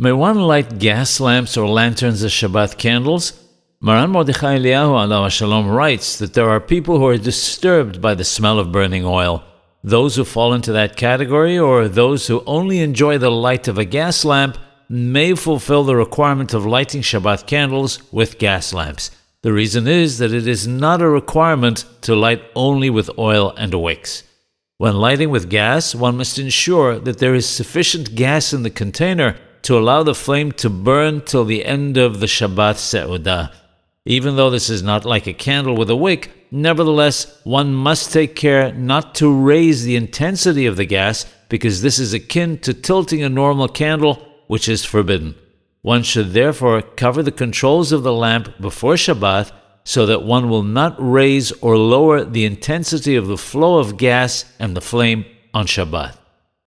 May one light gas lamps or lanterns as Shabbat candles? Maran Mordechai Eliyahu alav Shalom writes that there are people who are disturbed by the smell of burning oil. Those who fall into that category, or those who only enjoy the light of a gas lamp, may fulfill the requirement of lighting Shabbat candles with gas lamps. The reason is that it is not a requirement to light only with oil and wicks. When lighting with gas, one must ensure that there is sufficient gas in the container to allow the flame to burn till the end of the Shabbat Seudah. Even though this is not like a candle with a wick, nevertheless, one must take care not to raise the intensity of the gas because this is akin to tilting a normal candle, which is forbidden. One should therefore cover the controls of the lamp before Shabbat so that one will not raise or lower the intensity of the flow of gas and the flame on Shabbat.